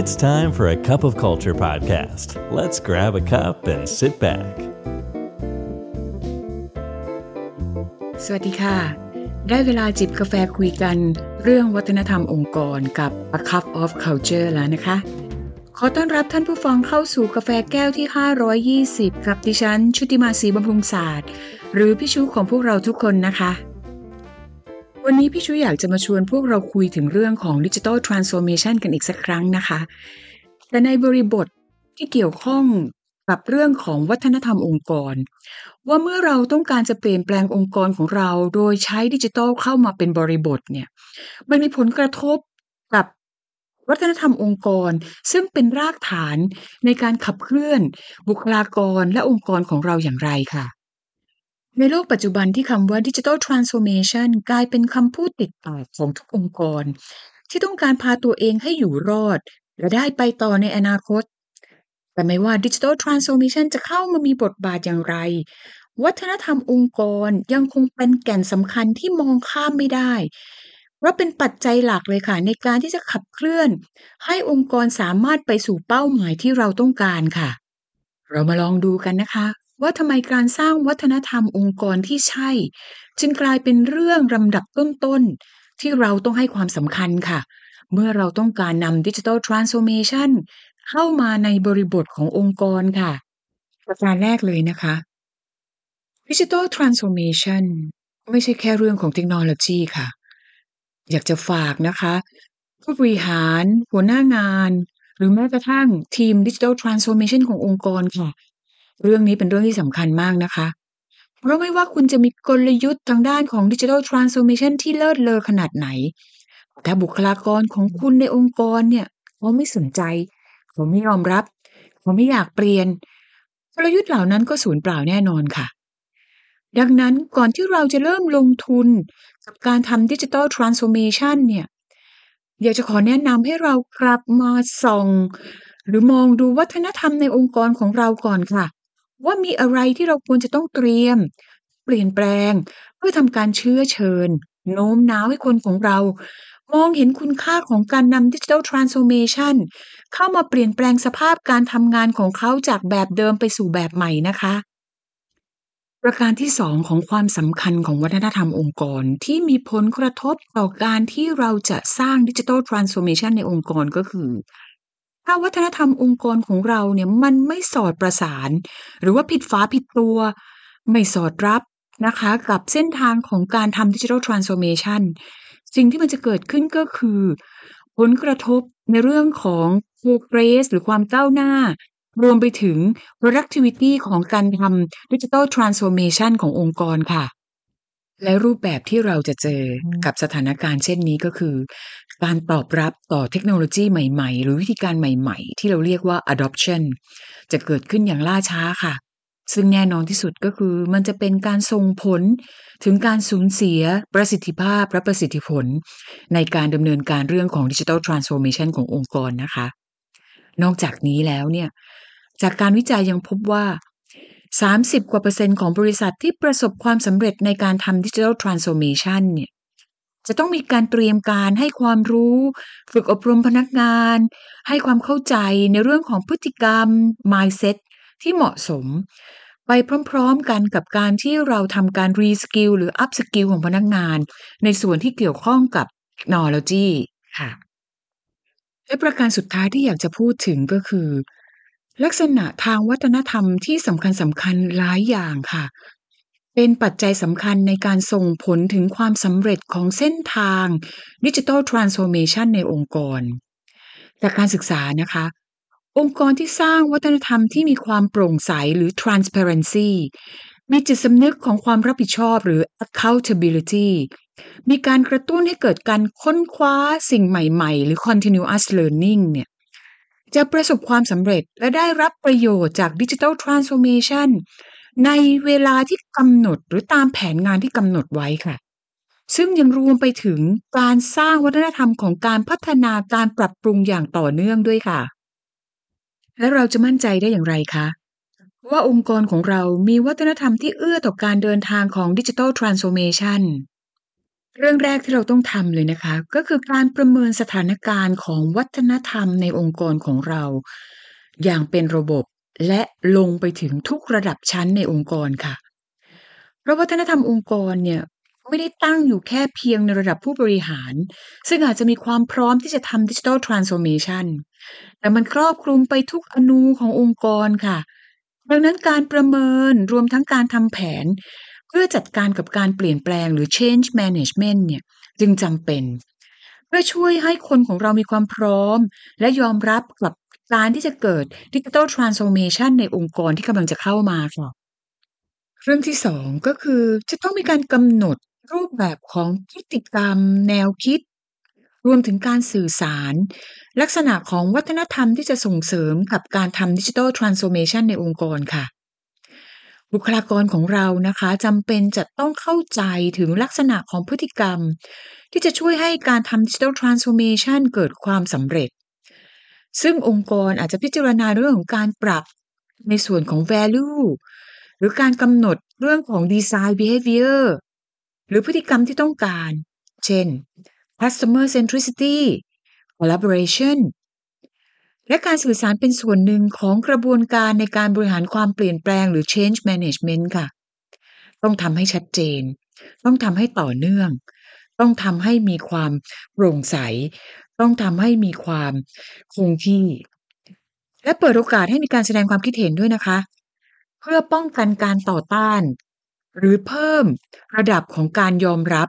It's time for a cup of culture podcast. Let's grab a cup and sit back. สวัสดีค่ะ ได้เวลาจิบกาแฟคุยกันเรื่องวัฒนธรรมองค์กรกับ A Cup of Culture แล้วนะคะ ขอต้อนรับท่านผู้ฟังเข้าสู่กาแฟแก้วที่ 520 กับดิฉันชุติมาศรีบำรุงศาสตร์ หรือพี่ชูของพวกเราทุกคนนะคะ วันนี้พี่ชูอยากจะมาชวนพวกเราคุยถึงเรื่องของดิจิ t a ลทรานส์โอมชันกันอีกสักครั้งนะคะ แต่ในบริบทที่เกี่ยวข้องกับเรื่องของวัฒนธรรมองค์กร ว่าเมื่อเราต้องการจะเปลี่ยนแปลงองค์กรของเราโดยใช้ดิจิทัลเข้ามาเป็นบริบทเนี่ยมันมีผลกระทบกับวัฒนธรรมองค์กร ซึ่งเป็นรากฐานในการขับเคลื่อนบุคลากรและองค์กรของเราอย่างไรค่ะ ในโลกปัจจุบันที่คำว่าดิจิทัลทรานส์โอมชันกลายเป็นคำพูดติดปากของทุกองค์กร ที่ต้องการพาตัวเองให้อยู่รอด และได้ไปต่อในอนาคต แต่ไม่ว่าดิจิทัลทรานส์โอมชันจะเข้ามามีบทบาทอย่างไร วัฒนธรรมองค์กรยังคงเป็นแก่นสำคัญที่มองข้ามไม่ได้เพราะเป็นปัจจัยหลักเลยค่ะในการที่จะขับเคลื่อน ให้องค์กรสามารถไปสู่เป้าหมายที่เราต้องการค่ะ เรามาลองดูกันนะคะ ว่าทำไมการสร้างวัฒนธรรมองค์กรที่ใช่ จึงกลายเป็นเรื่องลำดับต้นๆที่เราต้องให้ความสำคัญค่ะ เมื่อเราต้องการนำดิจิทัลทรานส์โอมชันเข้ามาในบริบทขององค์กรค่ะ ประการแรกเลยนะคะ Digital Transformation ไม่ใช่แค่เรื่องของเทคโนโลยีค่ะ อยากจะฝากนะคะ ผู้บริหาร หัวหน้างาน หรือแม้กระทั่งทีม Digital Transformation ขององค์กรค่ะ เรื่องนี้เป็นเรื่องที่สำคัญมากนะคะ เพราะไม่ว่าคุณจะมีกลยุทธ์ทางด้านของ Digital Transformation ที่เลิศเลอขนาดไหนถ้าบุคลากรของคุณในองค์กรเนี่ยเขาไม่สนใจ เขาไม่ยอมรับ เขาไม่อยากเปลี่ยน กลยุทธ์เหล่านั้นก็สูญเปล่าแน่นอนค่ะ ดังนั้นก่อนที่เราจะเริ่มลงทุนกับการทำดิจิทัลทรานส์โอมชันเนี่ยอยากจะขอแนะนำให้เรากลับมาส่อง หรือมองดูวัฒนธรรมในองค์กรของเราก่อนค่ะ ว่ามีอะไรที่เราควรจะต้องเตรียม เปลี่ยนแปลง เพื่อทำการเชื้อเชิญ โน้มน้าวให้คนของเรา มองเห็นคุณค่าของการนำดิจิทัลทรานส์โอมชันเข้ามาเปลี่ยนแปลงสภาพการทำงานของเขาจากแบบเดิมไปสู่แบบใหม่นะคะประการที่สองของความสำคัญของวัฒนธรรมองค์กรที่มีผลกระทบต่อการที่เราจะสร้างดิจิทัลทรานส์โอมชันในองค์กรก็คือ ถ้าวัฒนธรรมองค์กรของเราเนี่ยมันไม่สอดประสาน หรือว่าผิดฝาผิดตัว ไม่สอดรับนะคะกับเส้นทางของการทำดิจิทัลทรานส์โอมชันสิ่งที่มันจะเกิดขึ้นก็คือ ผลกระทบในเรื่องของ progress หรือความก้าวหน้า รวมไปถึง productivity ของการทำ digital transformation ขององค์กรค่ะ และรูปแบบที่เราจะเจอกับสถานการณ์เช่นนี้ก็คือ การตอบรับต่อเทคโนโลยีใหม่ๆ หรือวิธีการใหม่ๆ ที่เราเรียกว่า adoption จะเกิดขึ้นอย่างล่าช้าค่ะ ซึ่งแน่นอนที่สุดก็คือมันจะเป็นการส่งผลถึงการสูญเสียประสิทธิภาพและประสิทธิผล ในการดำเนินการเรื่องของ Digital Transformation ขององค์กรนะคะ นอกจากนี้แล้วเนี่ยจากการวิจัยยังพบว่า 30 กว่าเปอร์เซ็นต์ของบริษัทที่ประสบความสำเร็จในการทำ Digital Transformation เนี่ยจะต้องมีการเตรียมการให้ความรู้ ฝึกอบรมพนักงาน ให้ความเข้าใจในเรื่องของพฤติกรรม mindset ที่เหมาะสม ไปพร้อมๆกันกับการที่เราทำการ reskill หรือ upskill ของพนักงาน ในส่วนที่เกี่ยวข้องกับเทคโนโลยีค่ะและประการสุดท้ายที่อยากจะพูดถึงก็คือ ลักษณะทางวัฒนธรรมที่สำคัญสำคัญหลายอย่างค่ะ เป็นปัจจัยสำคัญในการส่งผลถึงความสำเร็จของเส้นทางดิจิทัลทรานส์โอมชันในองค์กร จากการศึกษานะคะ องค์กรที่สร้างวัฒนธรรมที่มีความโปร่งใสหรือ transparency มีจิตสำนึกของความรับผิดชอบหรือ accountability มีการกระตุ้นให้เกิดการค้นคว้าสิ่งใหม่ ๆ หรือ continuous learning เนี่ย จะประสบความสำเร็จและได้รับประโยชน์จาก Digital Transformation ในเวลาที่กำหนดหรือตามแผนงานที่กำหนดไว้ค่ะ ซึ่งยังรวมไปถึงการสร้างวัฒนธรรมของการพัฒนาการปรับปรุงอย่างต่อเนื่องด้วยค่ะ และเราจะมั่นใจได้อย่างไรคะว่าองค์กรของเรามีวัฒนธรรมที่เอื้อต่อการเดินทางของ Digital Transformation เรื่องแรกที่เราต้องทำเลยนะคะ ก็คือการประเมินสถานการณ์ของวัฒนธรรมในองค์กรของเรา อย่างเป็นระบบและลงไปถึงทุกระดับชั้นในองค์กรค่ะ เพราะวัฒนธรรมองค์กรเนี่ยไม่ได้ตั้งอยู่แค่เพียงในระดับผู้บริหาร ซึ่งอาจจะมีความพร้อมที่จะทำดิจิทัลทรานส์โอมชันแต่มันครอบคลุมไปทุกอนูขององค์กรค่ะ ดังนั้นการประเมินรวมทั้งการทำแผน เพื่อจัดการกับการเปลี่ยนแปลงหรือ change management เนี่ยจึงจำเป็น เพื่อช่วยให้คนของเรามีความพร้อม และยอมรับกับการที่จะเกิดดิจิทัลทรานส์โอมชันในองค์กรที่กำลังจะเข้ามาค่ะเรื่องที่สองก็คือจะต้องมีการกำหนดรูปแบบของพฤติกรรม แนวคิด รวมถึงการสื่อสาร ลักษณะของวัฒนธรรมที่จะส่งเสริมกับการทำดิจิทัลทรานส์โอมชันในองค์กรค่ะ บุคลากรของเรานะคะจำเป็นจะต้องเข้าใจถึงลักษณะของพฤติกรรม ที่จะช่วยให้การทำดิจิทัลทรานส์โอมชันเกิดความสำเร็จ ซึ่งองค์กรอาจจะพิจารณาเรื่องของการปรับในส่วนของ value หรือการกำหนดเรื่องของ design behavior หรือพฤติกรรมที่ต้องการ เช่น customer centricity collaboration และการสื่อสารเป็นส่วนหนึ่งของกระบวนการในการบริหารความเปลี่ยนแปลงหรือ change management ค่ะ ต้องทำให้ชัดเจน ต้องทำให้ต่อเนื่อง ต้องทำให้มีความโปร่งใส ต้องทำให้มีความคงที่ และเปิดโอกาสให้มีการแสดงความคิดเห็นด้วยนะคะ เพื่อป้องกันการต่อต้าน หรือเพิ่มระดับของการยอมรับ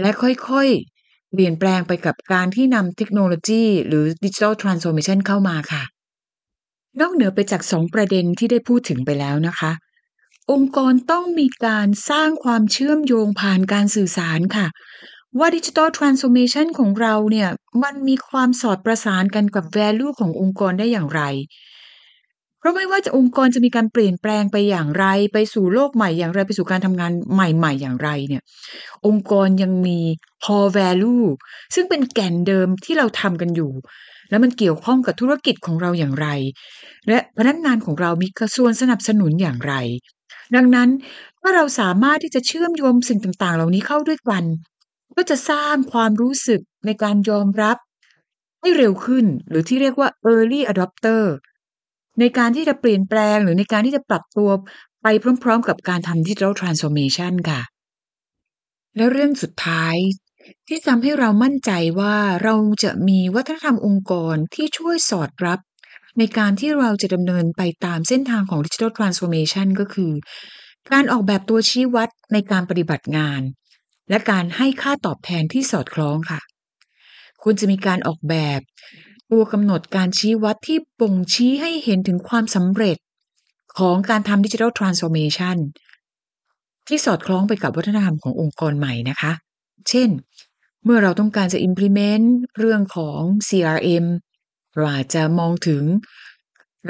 และค่อยๆ เปลี่ยนแปลงไปกับการที่นำเทคโนโลยี หรือดิจิทัลทรานส์โอมชันเข้ามาค่ะ นอกเหนือไปจากสองประเด็นที่ได้พูดถึงไปแล้วนะคะ องค์กรต้องมีการสร้างความเชื่อมโยงผ่านการสื่อสารค่ะ ว่าดิจิทัลทรานส์โอมชันของเราเนี่ย มันมีความสอดประสานกันกับ value ขององค์กรได้อย่างไร เพราะไม่ว่าจะองค์กรจะมีการเปลี่ยนแปลงไปอย่างไร ไปสู่โลกใหม่อย่างไร ไปสู่การทำงานใหม่ๆ อย่างไรเนี่ย องค์กรยังมี core value ซึ่งเป็นแก่นเดิมที่เราทำกันอยู่ แล้วมันเกี่ยวข้องกับธุรกิจของเราอย่างไร และพนักงานของเรามีกระทรวงสนับสนุนอย่างไร ดังนั้นถ้าเราสามารถที่จะเชื่อมโยงสิ่งต่างๆ เหล่านี้เข้าด้วยกัน ก็จะสร้างความรู้สึกในการยอมรับให้เร็วขึ้น หรือที่เรียกว่า early adopter ในการที่จะเปลี่ยนแปลงหรือในการที่จะปรับตัวไปพร้อม ๆ กับการทำ digital transformation ค่ะ แล้วเรื่องสุดท้ายที่ทำให้เรามั่นใจว่าเราจะมีวัฒนธรรมองค์กรที่ช่วยสอดรับ ในการที่เราจะดำเนินไปตามเส้นทางของ digital transformation ก็คือ การออกแบบตัวชี้วัดในการปฏิบัติงาน และการให้ค่าตอบแทนที่สอดคล้องค่ะ คุณจะมีการออกแบบ ตัวกำหนดการชี้วัดที่บ่งชี้ให้เห็นถึงความสำเร็จของการทำดิจิทัลทรานส์โอมชันที่สอดคล้องไปกับวัฒนธรรมขององค์กรใหม่นะคะ เช่น เมื่อเราต้องการจะ implement เรื่องของ CRM เราอาจจะมองถึง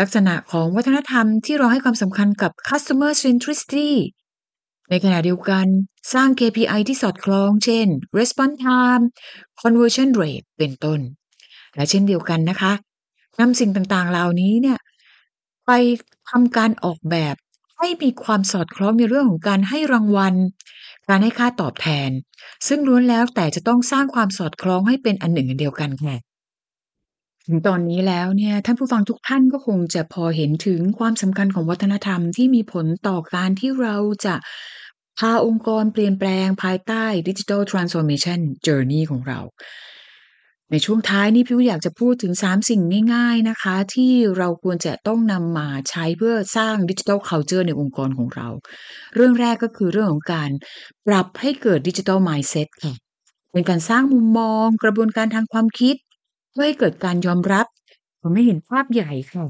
ลักษณะของวัฒนธรรมที่เราให้ความสำคัญกับ customer centricity ในขณะเดียวกันสร้าง KPI ที่สอดคล้อง เช่น response time conversion rate เป็นต้น และเช่นเดียวกันนะคะนำสิ่งต่างๆเหล่านี้เนี่ยไปทำการออกแบบให้มีความสอดคล้องในเรื่องของการให้รางวัล การให้ค่าตอบแทน ซึ่งล้วนแล้วแต่จะต้องสร้างความสอดคล้องให้เป็นอันหนึ่งอันเดียวกันค่ะถึงตอนนี้แล้วเนี่ยท่านผู้ฟังทุกท่านก็คงจะพอเห็นถึงความสำคัญของวัฒนธรรมที่มีผลต่อการที่เราจะพาองค์กรเปลี่ยนแปลงภายใต้ Digital Transformation Journey ของเรา ในช่วงท้ายนี้พี่อยากจะพูดถึง 3 สิ่งง่ายๆนะคะ ที่เราควรจะต้องนำมาใช้เพื่อสร้าง Digital Culture ในองค์กรของเรา เรื่องแรกก็คือเรื่องของการปรับให้เกิด Digital Mindset ค่ะเป็นการสร้างมุมมองกระบวนการทางความคิด เพื่อให้เกิดการยอมรับทำให้เห็นภาพใหญ่ค่ะ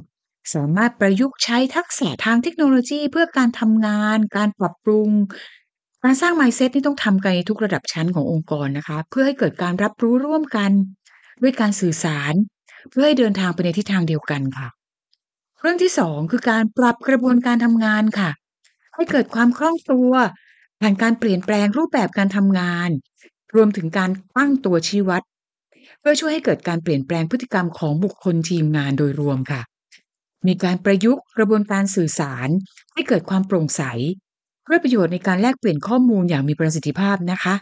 สามารถประยุกต์ใช้ทักษะทางเทคโนโลยี เพื่อการทำงาน การปรับปรุงการสร้าง mindset นี่ต้องทำกันในทุกระดับชั้นขององค์กรนะคะ เพื่อให้เกิดการรับรู้ร่วมกัน ด้วยการสื่อสาร เพื่อให้เดินทางไปในทิศทางเดียวกันค่ะ เรื่องที่สองคือการปรับกระบวนการทำงานค่ะ ให้เกิดความคล่องตัวผ่านการเปลี่ยนแปลงรูปแบบการทำงาน รวมถึงการตั้งตัวชี้วัด เพื่อช่วยให้เกิดการเปลี่ยนแปลงพฤติกรรมของบุคคลทีมงานโดยรวมค่ะ มีการประยุกต์กระบวนการสื่อสาร ให้เกิดความโปร่งใสเพื่อประโยชน์ในการแลกเปลี่ยนข้อมูลอย่างมีประสิทธิภาพนะคะ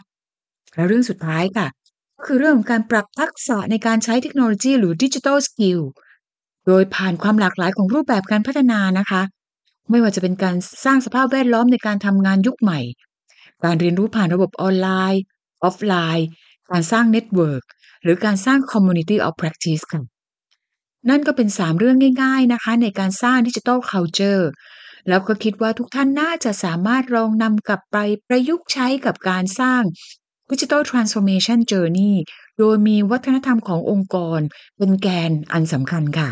และเรื่องสุดท้ายค่ะ คือเรื่องของการปรับทักษะในการใช้เทคโนโลยี หรือ digital skill โดยผ่านความหลากหลายของรูปแบบการพัฒนานะคะ ไม่ว่าจะเป็นการสร้างสภาพแวดล้อมในการทำงานยุคใหม่ การเรียนรู้ผ่านระบบออนไลน์ ออฟไลน์ การสร้าง network หรือการสร้าง Community of Practice ค่ะนั่นก็เป็น 3 เรื่องง่ายๆนะคะ ในการสร้างดิจิทัล Culture แล้วก็คิดว่าทุกท่านน่าจะสามารถลองนำกลับไปประยุกต์ใช้กับการสร้าง Digital Transformation Journey โดยมีวัฒนธรรมขององค์กร เป็นแกนอันสำคัญค่ะ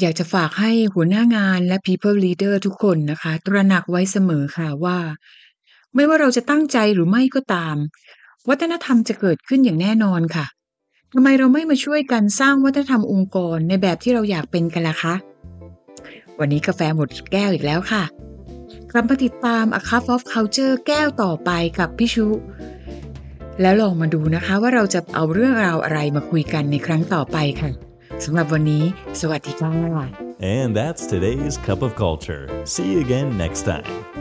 อยากจะฝากให้หัวหน้างานและ People Leader ทุกคนนะคะ ตระหนักไว้เสมอค่ะว่า ไม่ว่าเราจะตั้งใจหรือไม่ก็ตาม วัฒนธรรมจะเกิดขึ้นอย่างแน่นอนค่ะทำไมเราไม่มาช่วยกันสร้างวัฒนธรรมองค์กรในแบบที่เราอยากเป็นกันล่ะคะ วันนี้กาแฟหมดแก้วอีกแล้วค่ะกลับมาติดตาม A Cup of Culture แก้วต่อไปกับพี่ชุ แล้วลองมาดูนะคะว่าเราจะเอาเรื่องราวอะไรมาคุยกันในครั้งต่อไปค่ะสำหรับวันนี้ สวัสดีค่ะ And that's today's Cup of Culture. See you again next time.